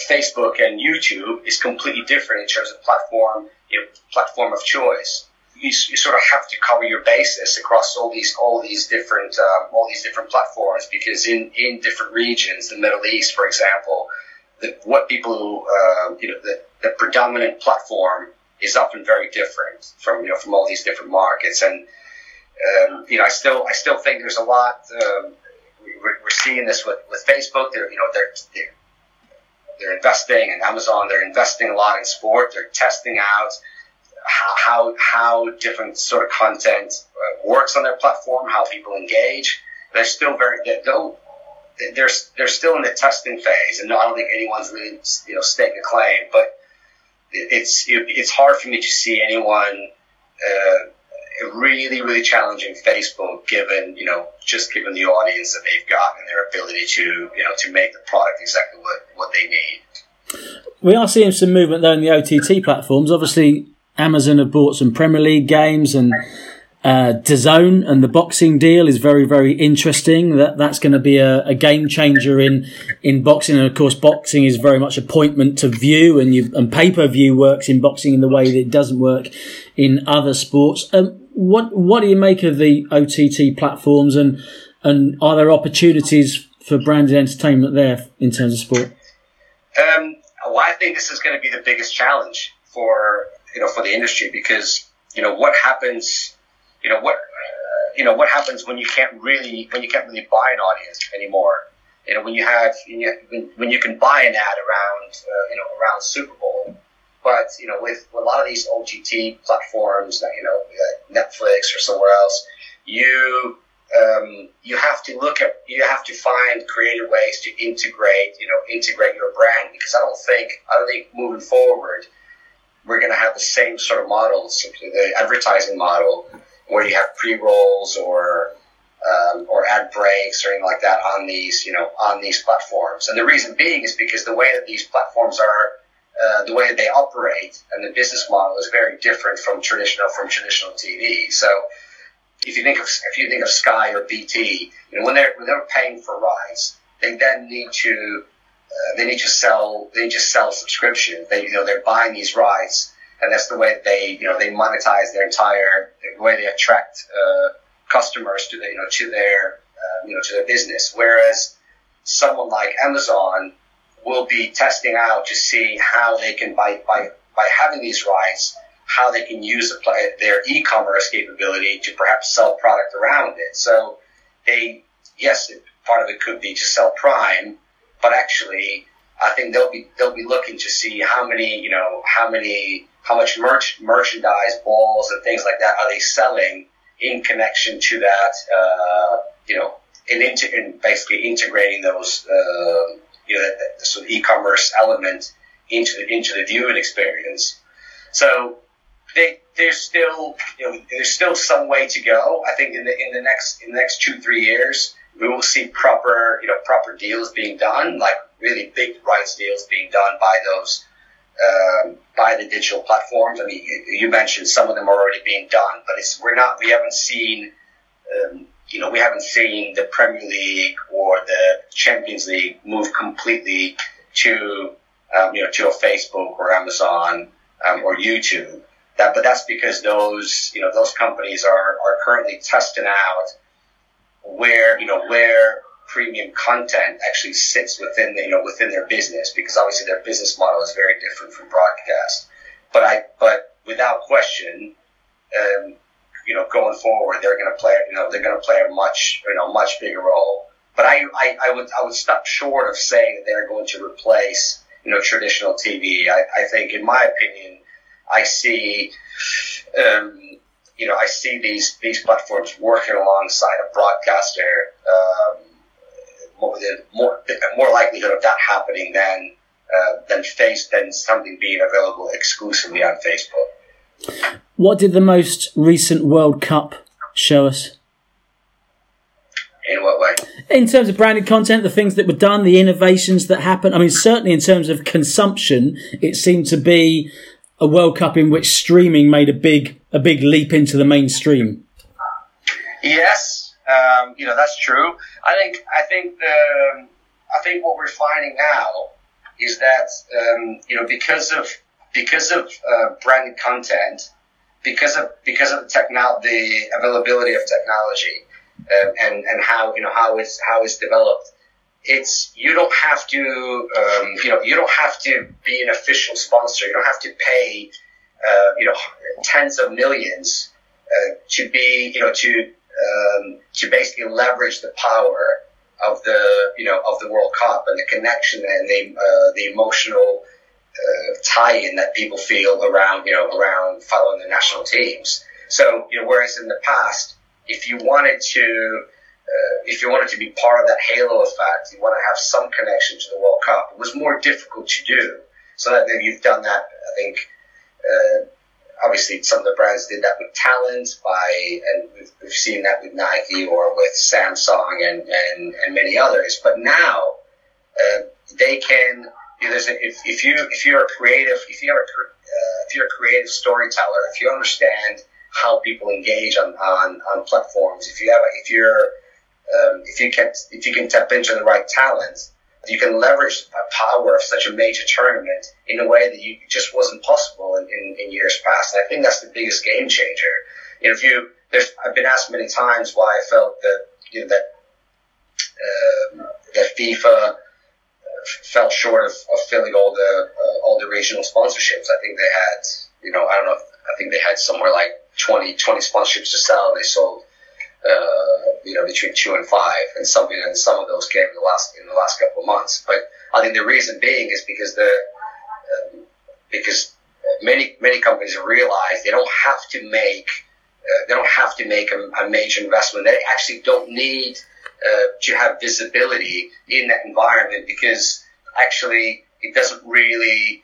Facebook and YouTube is completely different in terms of platform, you know, platform of choice. You, you, sort of have to cover your basis across all these all these different um, all these different platforms because in in different regions, the Middle East, for example, the, what people uh, you know the, the predominant platform is often very different from you know from all these different markets. And um, you know, I still I still think there's a lot. Um, we're, we're, seeing this with, with Facebook. They're you know they're, they're they're investing, in Amazon they're investing a lot in sport. They're testing out how how, how different sort of content uh, works on their platform, how people engage. They're still very they don't. They're, they're still in the testing phase, and I don't think anyone's really you know stake a claim. But it's it's hard for me to see anyone uh, really really challenging Facebook given you know just given the audience that they've got and their ability to you know to make the product exactly what what they need. We are seeing some movement though in the OTT platforms. Obviously, Amazon have bought some Premier League games and uh, DAZN and the boxing deal is very, very interesting. That that's going to be a, a, game changer in in boxing, and of course, boxing is very much appointment to view, and you and pay per view works in boxing in the way that it doesn't work in other sports. Um, what what do you make of the OTT platforms, and and are there opportunities for branded entertainment there in terms of sport? Um, well, I think this is going to be the biggest challenge for you know for the industry because you know what happens you know what uh, you know what happens when you can't really when you can't really buy an audience anymore. You know when you have when, when you can buy an ad around uh, you know around Super Bowl, but you know with a lot of these OTT platforms, you know uh, Netflix or somewhere else, you um, you have to look at you have to find creative ways to integrate you know integrate your brand because I don't think I don't think moving forward we're going to have the same sort of models the advertising model where you have pre rolls or um, or ad breaks or anything like that on these, you know, on these platforms. And the reason being is because the way that these platforms are, uh, the way they operate and the business model is very different from traditional from traditional TV. So if you think of if you think of Sky or BT, you know, when they're when they're paying for rights, they then need to uh, they need to sell they need to sell subscriptions. They you know they're buying these rights, and that's the way they you know they monetize their entire the way they attract. Uh, customers to the, you know to their uh, you know to their business. Whereas someone like Amazon will be testing out to see how they can by by by having these rights how they can use their e-commerce capability to perhaps sell product around it. So they yes, part of it could be to sell Prime, but actually I think they'll be they'll be looking to see how many you know how many how much merch merchandise balls and things like that are they selling in connection to that, uh, you know, in, inter- in basically integrating those, uh, you know, the, sort of e-commerce element into the, into the viewing experience. So they, there's still, you know, there's still some way to go. I think in the, in the next, in the next two, three years, we will see proper, you know, proper deals being done, like really big rights deals being done by those um, by the digital platforms. I mean, you mentioned some of them are already being done, but it's we're not we haven't seen um, you know we haven't seen the Premier League or the Champions League move completely to um, you know to a Facebook or Amazon um, or YouTube. That, but that's because those you know those companies are are currently testing out where you know where premium content actually sits within the, you know within their business because obviously their business model is very different from broadcast. But I but without question, um, you know going forward they're going to play you know they're going to play a much you know much bigger role. But I, I, I would I would stop short of saying that they're going to replace you know traditional TV. I, I think in my opinion I see. Um, you know, I see these these platforms working alongside a broadcaster um, more, more, more likelihood of that happening than uh, than face than something being available exclusively on Facebook. What did the most recent World Cup show us? In what way? In terms of branded content, the things that were done, the innovations that happened. I mean, certainly in terms of consumption, it seemed to be a World Cup in which streaming made a big a big leap into the mainstream. Yes, um, you know, that's true. I think, I think, the, I think what we're finding now is that, um, you know, because of, because of, uh, branded content, because of, because of the techno- the availability of technology, uh, and, and how, you know, how it's, how it's developed, it's you don't have to um, you know you don't have to be an official sponsor. You don't have to pay uh, you know tens of millions uh, to be you know to um, to basically leverage the power of the you know of the World Cup and the connection and the uh, the emotional uh, tie-in that people feel around you know around following the national teams. So you know, whereas in the past, if you wanted to uh, if you wanted to be part of that halo effect, you want to have some connection to the World Cup. It was more difficult to do. So that you've done that, I think, uh, obviously some of the brands did that with talent by, and we've, we've seen that with Nike or with Samsung and, and, and many others. But now, uh, they can, you know, if, if you, if you're a creative, if you're a, uh, if you're a creative storyteller, if you understand how people engage on, on, on platforms, if you have, if you're, um, if you can, if you can tap into the right talent, you can leverage the power of such a major tournament in a way that you just wasn't possible in, in, in years past. And I think that's the biggest game changer. You know, if you, I've been asked many times why I felt that, you know, that, uh, that FIFA fell short of, of filling all the, uh, all the regional sponsorships. I think they had, you know, I don't know, I think they had somewhere like 20, 20 sponsorships to sell. They sold uh, you know, between two and five, and something, and some of those came in the last in the last couple of months. But I think the reason being is because the um, because many many companies realize they don't have to make uh, they don't have to make a, a, major investment. They actually don't need uh, to have visibility in that environment because actually it doesn't really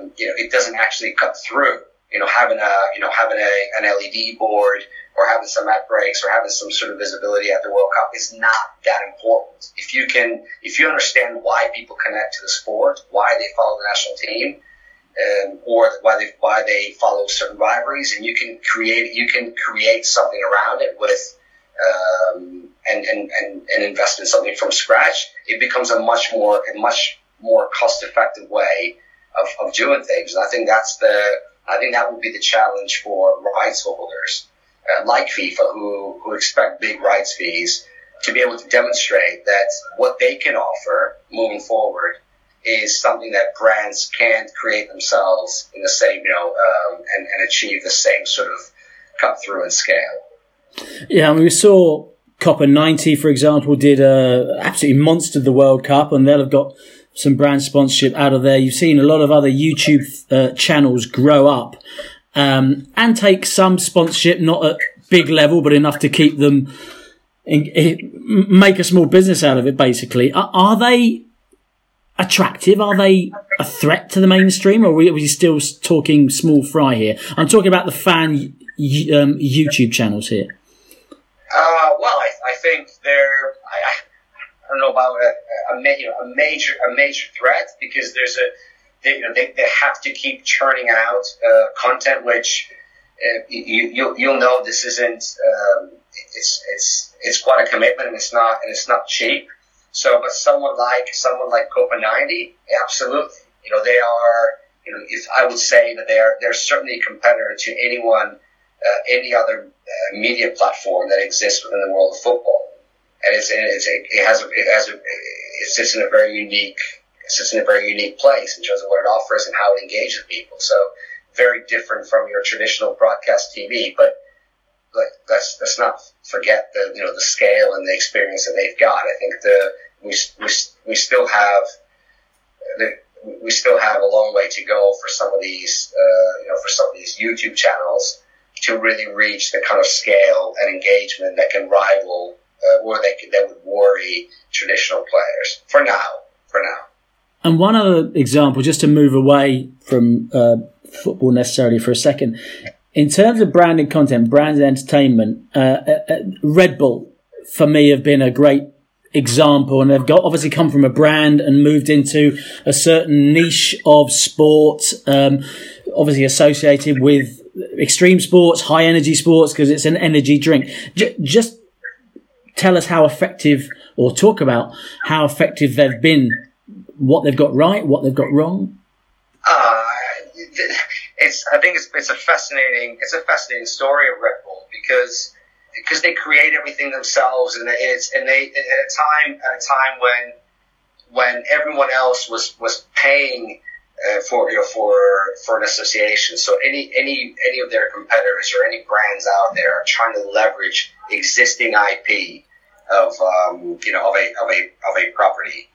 um, you know it doesn't actually cut through you know, having a, you know, having a, an LED board or having some ad breaks or having some sort of visibility at the World Cup is not that important. If you can, if you understand why people connect to the sport, why they follow the national team, um, or why they why they follow certain rivalries, and you can create you can create something around it with um, and, and, and, and invest in something from scratch. It becomes a much more a much more cost effective way of, of doing things. And I think that's the I think that will be the challenge for rights holders uh, like FIFA who who expect big rights fees to be able to demonstrate that what they can offer moving forward is something that brands can't create themselves in the same, you know, um, and, and achieve the same sort of cut through and scale. Yeah, I mean, we saw Copa 90, for example, did a absolutely monster the World Cup, and they'll have got some brand sponsorship out of there. You've seen a lot of other YouTube uh, channels grow up um, and take some sponsorship, not at big level, but enough to keep them in, in, make a small business out of it. Basically, are, are, they attractive? Are they a threat to the mainstream, or are we, are we still talking small fry here? I'm talking about the fan um, YouTube channels here. Uh, well, I, I think they're. I, I don't know about a, a, a, major a major threat because there's a they, you know, they, they have to keep churning out uh, content which uh, you, you you'll know this isn't um, it's it's it's quite a commitment and it's not and it's not cheap. So, but someone like someone like Copa 90, absolutely, you know, they are. You know, if I would say that they are they're certainly a competitor to anyone uh, any other uh, media platform that exists within the world of football. And it's, it's it has it has it sits in a very unique it sits in a very unique place in terms of what it offers and how it engages people. So very different from your traditional broadcast TV, but like let's let's not forget the you know the scale and the experience that they've got. I think the we we, we still have the, we still have a long way to go for some of these uh, you know for some of these YouTube channels to really reach the kind of scale and engagement that can rival uh, or they could, that would worry traditional players for now. For now. And one other example, just to move away from uh, football necessarily for a second, in terms of branded content, branded entertainment, uh, uh, uh, Red Bull for me have been a great example, and they've got obviously come from a brand and moved into a certain niche of sport, um, obviously associated with extreme sports, high energy sports, because it's an energy drink. J- just tell us how effective, or talk about how effective they've been, what they've got right, what they've got wrong. Uh, it's, I think it's, it's a fascinating, it's a fascinating story of Red Bull because because they create everything themselves, and it's and they at a time at a time when when everyone else was was paying uh, for you know for for an association. So any any any of their competitors or any brands out there are trying to leverage existing IP of um, you know of a of a of a property.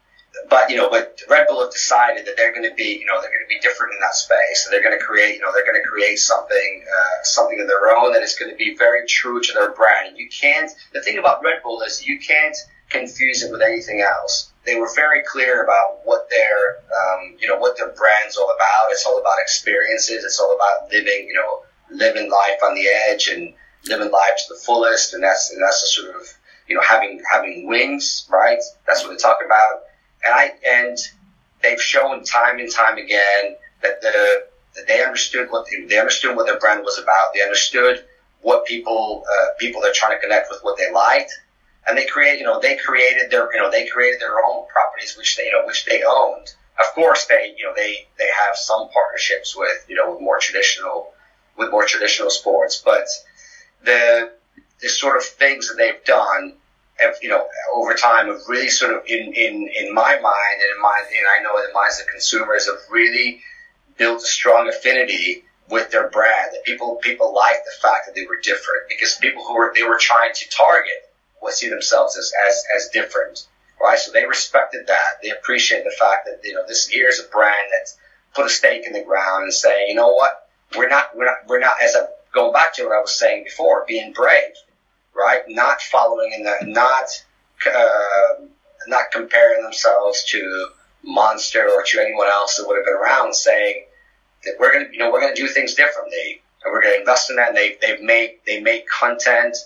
But you know, but Red Bull have decided that they're going to be you know they're going to be different in that space. So they're going to create you know they're going to create something uh, something of their own that is going to be very true to their brand. And you can't. The thing about Red Bull is you can't confuse it with anything else they were very clear about what their um, you know what their brand's all about. It's all about experiences. It's all about living you know living life on the edge and living life to the fullest. And that's and that's a sort of you know having having wings, right? That's what they talk about. And I and they've shown time and time again that the that they understood what they, they understood what their brand was about. They understood what people uh, people they're trying to connect with, what they liked and they create, you know, they created their, you know, they created their own properties, which they, you know, which they owned. Of course, they, you know, they, they have some partnerships with, you know, with more traditional, with more traditional sports, but the, the sort of things that they've done, have, you know, over time have really sort of, in, in, in my mind and in my, and I know in the minds of consumers have really built a strong affinity with their brand. That people, people like the fact that they were different because people who were, they were trying to target would see themselves as, as, as different, right? So they respected that. They appreciate the fact that, you know, this here's a brand that's put a stake in the ground and say, you know what? We're not, we're not, we're not, as a, going back to what I was saying before, being brave, right? Not following in the, not, uh, not comparing themselves to Monster or to anyone else that would have been around saying, that we're going to, you know, we're going to do things differently, and we're going to invest in that. And they they've made they make content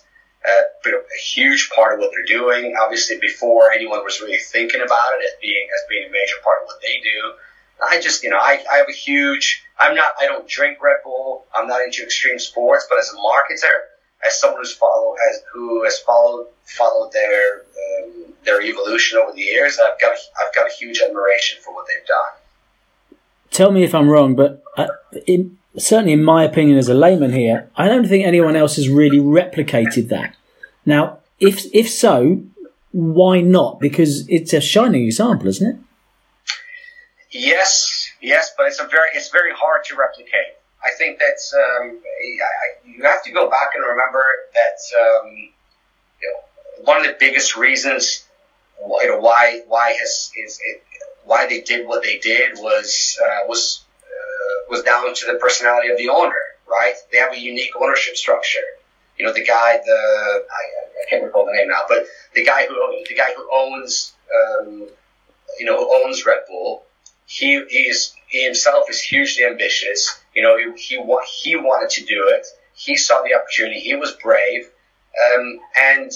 uh, a huge part of what they're doing. Obviously, before anyone was really thinking about it as being as being a major part of what they do. I just, you know, I, I have a huge. I'm not. I don't drink Red Bull. I'm not into extreme sports, but as a marketer, as someone who's followed, as who has followed followed their um, their evolution over the years, I've got I've got a huge admiration for what they've done. Tell me if I'm wrong, but uh, in, certainly in my opinion as a layman here, I don't think anyone else has really replicated that. Now, if if so, why not? Because it's a shining example, isn't it? Yes, yes, but it's a very it's very hard to replicate. I think that's um, you have to go back and remember that um, you know, one of the biggest reasons know why why has is it, why they did what they did was uh, was uh, was down to the personality of the owner, right? They have a unique ownership structure. You know, the guy, the I, I can't recall the name now, but the guy who the guy who owns um, you know owns Red Bull, he he's he himself is hugely ambitious. You know, he he, he wanted to do it. He saw the opportunity. He was brave, um, and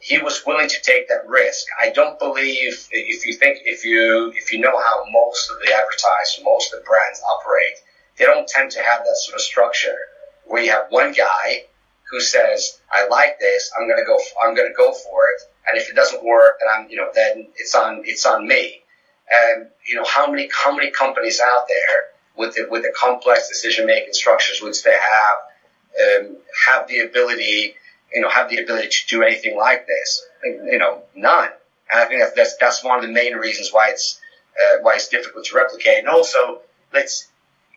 he was willing to take that risk. I don't believe if you think if you if you know how most of the advertisers, most of the brands operate, they don't tend to have that sort of structure where you have one guy who says, "I like this. I'm gonna go. I'm gonna go for it. And if it doesn't work, then I'm you know then it's on it's on me." And you know how many how many companies out there with the, with the complex decision making structures which they have um, have the ability you know, have the ability to do anything like this. You know, none. And I think that's, that's, that's one of the main reasons why it's, uh, why it's difficult to replicate. And also, let's,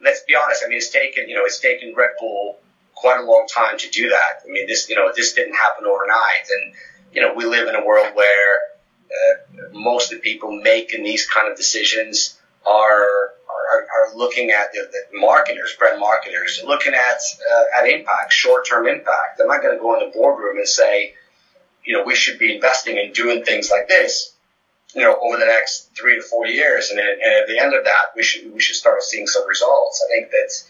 let's be honest. I mean, it's taken, you know, it's taken Red Bull quite a long time to do that. I mean, this, you know, this didn't happen overnight. And, you know, we live in a world where, uh, most of the people making these kind of decisions are, are, are looking at the, the, marketers, brand marketers, looking at uh, at impact, short term impact. They're not going to go in the boardroom and say, you know, we should be investing in doing things like this, you know, over the next three to four years, and, and at the end of that, we should we should start seeing some results. I think that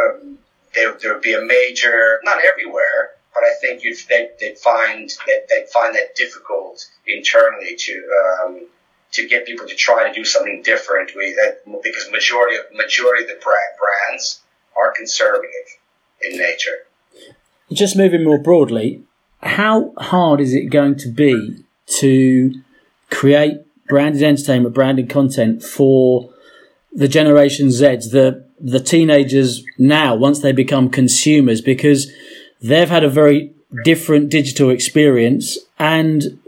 um, there there would be a major, not everywhere, but I think you'd they'd, they'd find that they'd find that difficult internally to. Um, to get people to try to do something different. We because majority of majority of the brands are conservative in nature. Just moving more broadly, how hard is it going to be to create branded entertainment, branded content for the Generation Zs, the the teenagers now once they become consumers because they've had a very different digital experience and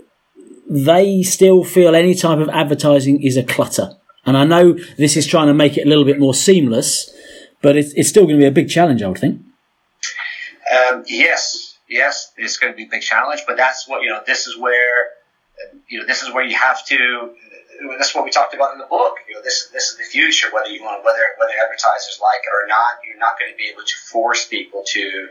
they still feel any type of advertising is a clutter. And I know this is trying to make it a little bit more seamless, but it's, it's still going to be a big challenge, I would think. Um, yes, yes, it's going to be a big challenge, but that's what, you know, this is where, you know, this is where you have to, that's what we talked about in the book. You know, this, this is the future, whether you want, whether, whether advertisers like it or not, you're not going to be able to force people to,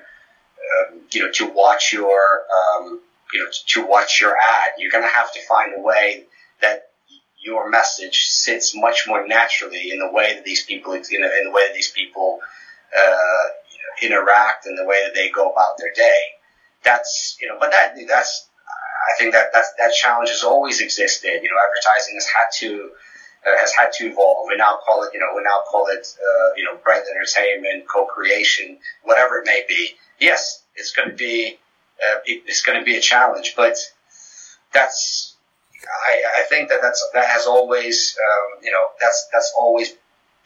um, you know, to watch your, um, you know, to watch your ad. You're going to have to find a way that your message sits much more naturally in the way that these people, in, in the way that these people uh, interact and the way that they go about their day. That's you know, but that that's I think that that's, that challenge has always existed. You know, advertising has had to uh, has had to evolve. We now call it you know we now call it uh, you know brand entertainment, co-creation, whatever it may be. Yes, it's going to be uh, it, it's going to be a challenge. But that's I, I think that that's that has always um, you know that's that's always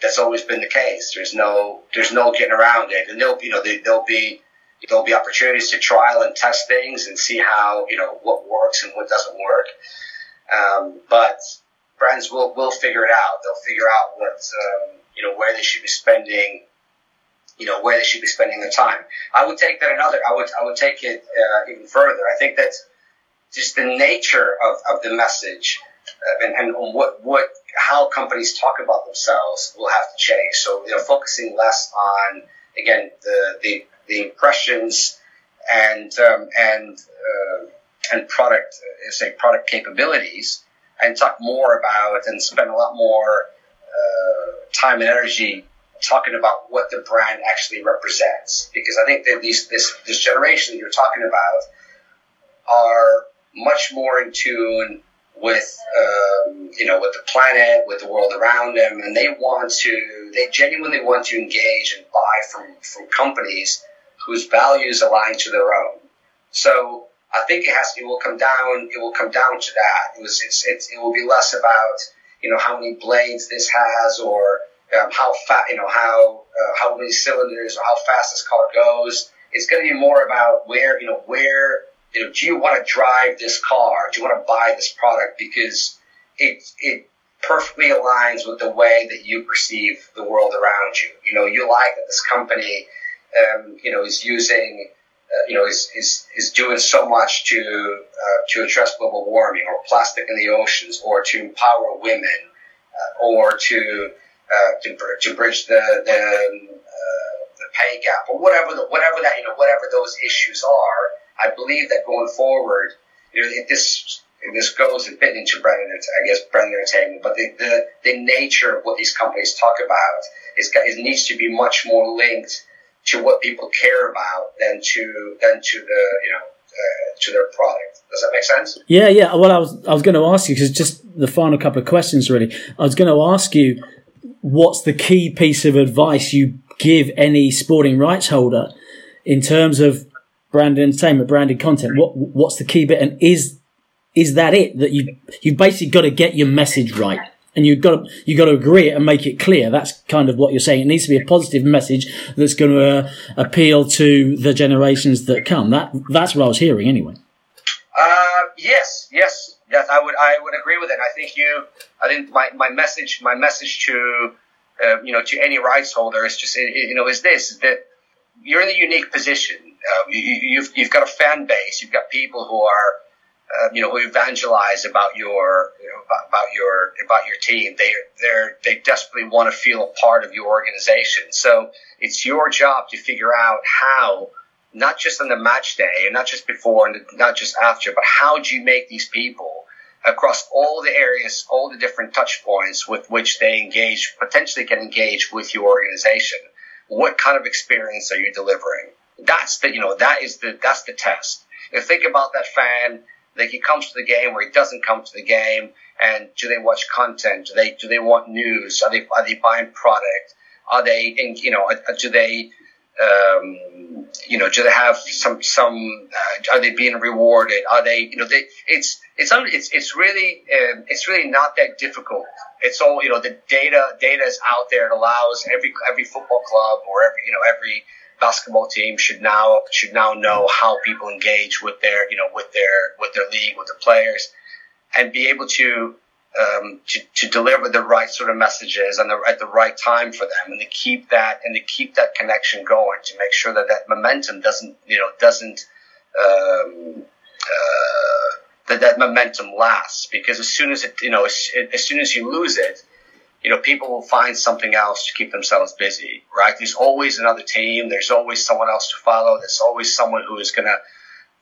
that's always been the case. There's no there's no getting around it, and there'll you know there'll be there'll be opportunities to trial and test things and see how you know what works and what doesn't work. Um, but brands will will figure it out. They'll figure out what um, you know where they should be spending you know where they should be spending their time. I would take that another. I would I would take it uh, even further. I think that just the nature of, of the message uh, and, and what what how companies talk about themselves will have to change. So they're focusing less on again the the, the impressions and um, and uh, and product uh, say product capabilities and talk more about and spend a lot more uh, time and energy talking about what the brand actually represents. Because I think that these this this generation that you're talking about are much more in tune with um, you know with the planet, with the world around them, and they want to they genuinely want to engage and buy from from companies whose values align to their own. So I think it has it will come down it will come down to that. It was it's, it's it will be less about you know how many blades this has or um, how fat you know how uh, how many cylinders or how fast this car goes. It's going to be more about where you know where you know do you want to drive this car? Do you want to buy this product because it it perfectly aligns with the way that you perceive the world around you. You know, you like that this company, um, you know, is using uh, you know, is, is, is doing so much to, uh, to address global warming or plastic in the oceans or to empower women uh, or to, uh, to, to bridge the, the, uh, the pay gap or whatever, the, whatever that, you know, whatever those issues are. I believe that going forward, you know, this, this goes a bit into brand, I guess, brand entertainment, but the, the, the nature of what these companies talk about is, is needs to be much more linked to what people care about than to than to the you know uh, to their product. Does that make sense? Yeah, yeah. Well, I was I was going to ask you because just the final couple of questions really. I was going to ask you what's the key piece of advice you give any sporting rights holder in terms of branded entertainment, branded content. What what's the key bit, and is is that it that you you've basically got to get your message right? and you've got to, you've got to agree it and make it clear. That's kind of what you're saying. It needs to be a positive message that's going to uh, appeal to the generations that come. That that's what I was hearing anyway. Uh, yes, yes, yes. I would I would agree with it. I think you. I think my, my message my message to uh, you know to any rights holder is just you know is this is that you're in a unique position. Uh, you, you've you've got a fan base. You've got people who are uh, you know, who evangelize about your, you know, about, about, your, about your team. They, they're, they desperately want to feel a part of your organization. So it's your job to figure out how, not just on the match day and not just before and not just after, but how do you make these people across all the areas, all the different touch points with which they engage, potentially can engage with your organization? What kind of experience are you delivering? That's the, you know, that is the, that's the test. You think about that fan like he comes to the game or he doesn't come to the game, and do they watch content? Do they do they want news? Are they are they buying product? Are they in, you know uh, do they um, you know do they have some some uh, are they being rewarded? Are they you know they it's it's it's it's really uh, it's really not that difficult. It's all you know the data data is out there. It allows every every football club or every you know every basketball team should now should now know how people engage with their you know with their with their league with their players and be able to um, to, to deliver the right sort of messages and the, at the right time for them and to keep that and to keep that connection going to make sure that that momentum doesn't you know doesn't um, uh, that that momentum lasts because as soon as it you know as, as soon as you lose it you know, people will find something else to keep themselves busy, right? There's always another team. There's always someone else to follow. There's always someone who is going to,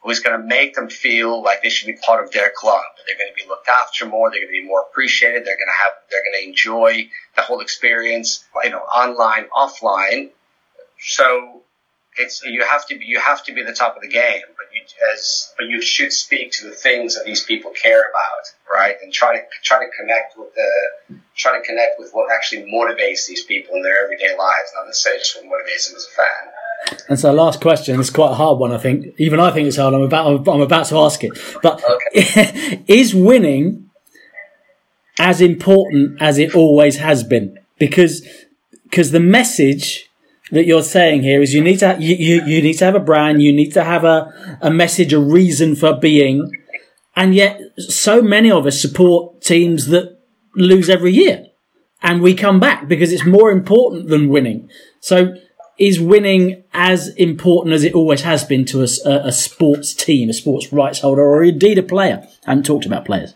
who is going to make them feel like they should be part of their club. They're going to be looked after more. They're going to be more appreciated. They're going to have, they're going to enjoy the whole experience, you know, online, offline. So it's, you have to be, you have to be the top of the game, but you, as, but you should speak to the things that these people care about, right? And try to, try to connect with the, try to connect with what actually motivates these people in their everyday lives, not necessarily just what motivates them as a fan. And so, last question. It's quite a hard one, I think. Even I think it's hard. I'm about. I'm about to ask it. But okay. is winning as important as it always has been? Because because the message that you're saying here is you need to you, you, you need to have a brand. You need to have a a message, a reason for being. And yet, so many of us support teams that lose every year and we come back because it's more important than winning. So is winning as important as it always has been to a, a sports team, a sports rights holder, or indeed a player? I haven't talked about players.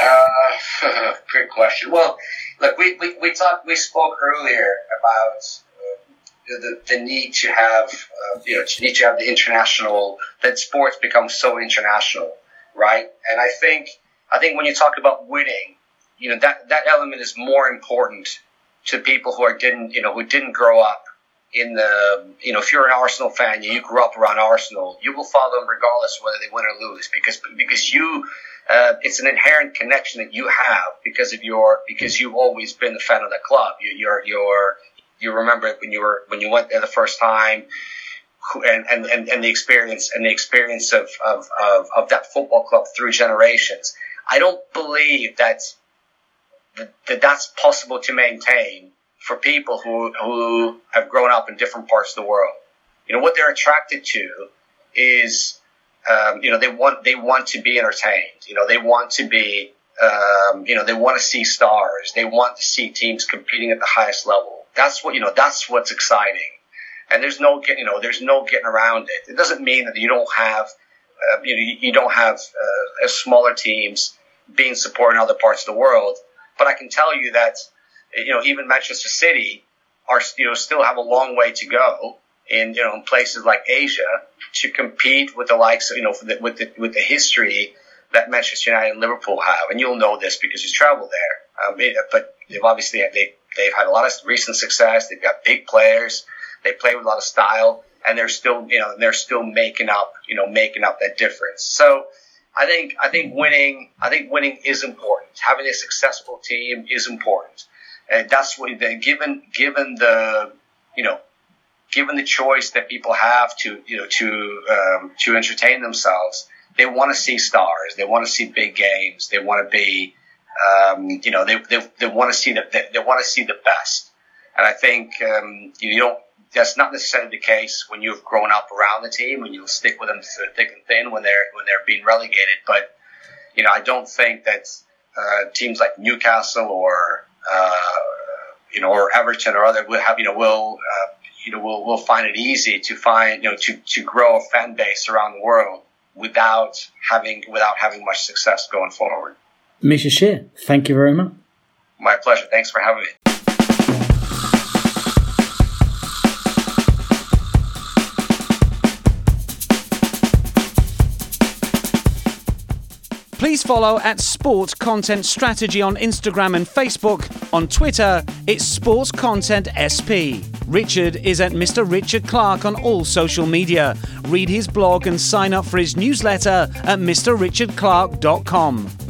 Uh, good question. Well, look, we, we, we talked, we spoke earlier about uh, the, the need to have, uh, you know, to need to have the international, that sports become so international, right? And I think, I think when you talk about winning, you know that that element is more important to people who are didn't you know who didn't grow up in the you know if you're an Arsenal fan you grew up around Arsenal you will follow them regardless whether they win or lose because because you uh, it's an inherent connection that you have because of your because you've always been a fan of the club you, you're you're you remember when you were when you went there the first time and, and, and, and the experience and the experience of, of, of, of that football club through generations. I don't believe that, that that's possible to maintain for people who, who have grown up in different parts of the world. You know, what they're attracted to is, um, you know, they want, they want to be entertained. You know, they want to be, um, you know, they want to see stars. They want to see teams competing at the highest level. That's what, you know, that's what's exciting and there's no getting, you know there's no getting around it. It doesn't mean that you don't have uh, you know you don't have uh, smaller teams being supported in other parts of the world, but I can tell you that you know even Manchester City are you know still have a long way to go in you know in places like Asia to compete with the likes you know the, with the with the history that Manchester United and Liverpool have, and you'll know this because you travel there. Um, but they've obviously they they've had a lot of recent success. They've got big players. They play with a lot of style, and they're still, you know, they're still making up, you know, making up that difference. So I think, I think winning, I think winning is important. Having a successful team is important, and that's what given given the, you know, given the choice that people have to, you know, to um, to entertain themselves, they want to see stars. They want to see big games. They want to be, um, you know, they, they, they want to see the they, they want to see the best. And I think um, you don't that's not necessarily the case when you've grown up around the team and you'll stick with them through thick and thin when they're when they're being relegated. But you know, I don't think that uh, teams like Newcastle or you know or Everton or other will have you know will uh, you know will will find it easy to find you know to to grow a fan base around the world without having without having much success going forward. Misha Sher, thank you very much. My pleasure. Thanks for having me. Please follow at Sports Content Strategy on Instagram and Facebook. On Twitter, it's Sports Content SP. Richard is at Mr. Richard Clark on all social media. Read his blog and sign up for his newsletter at mrrichardclark.com.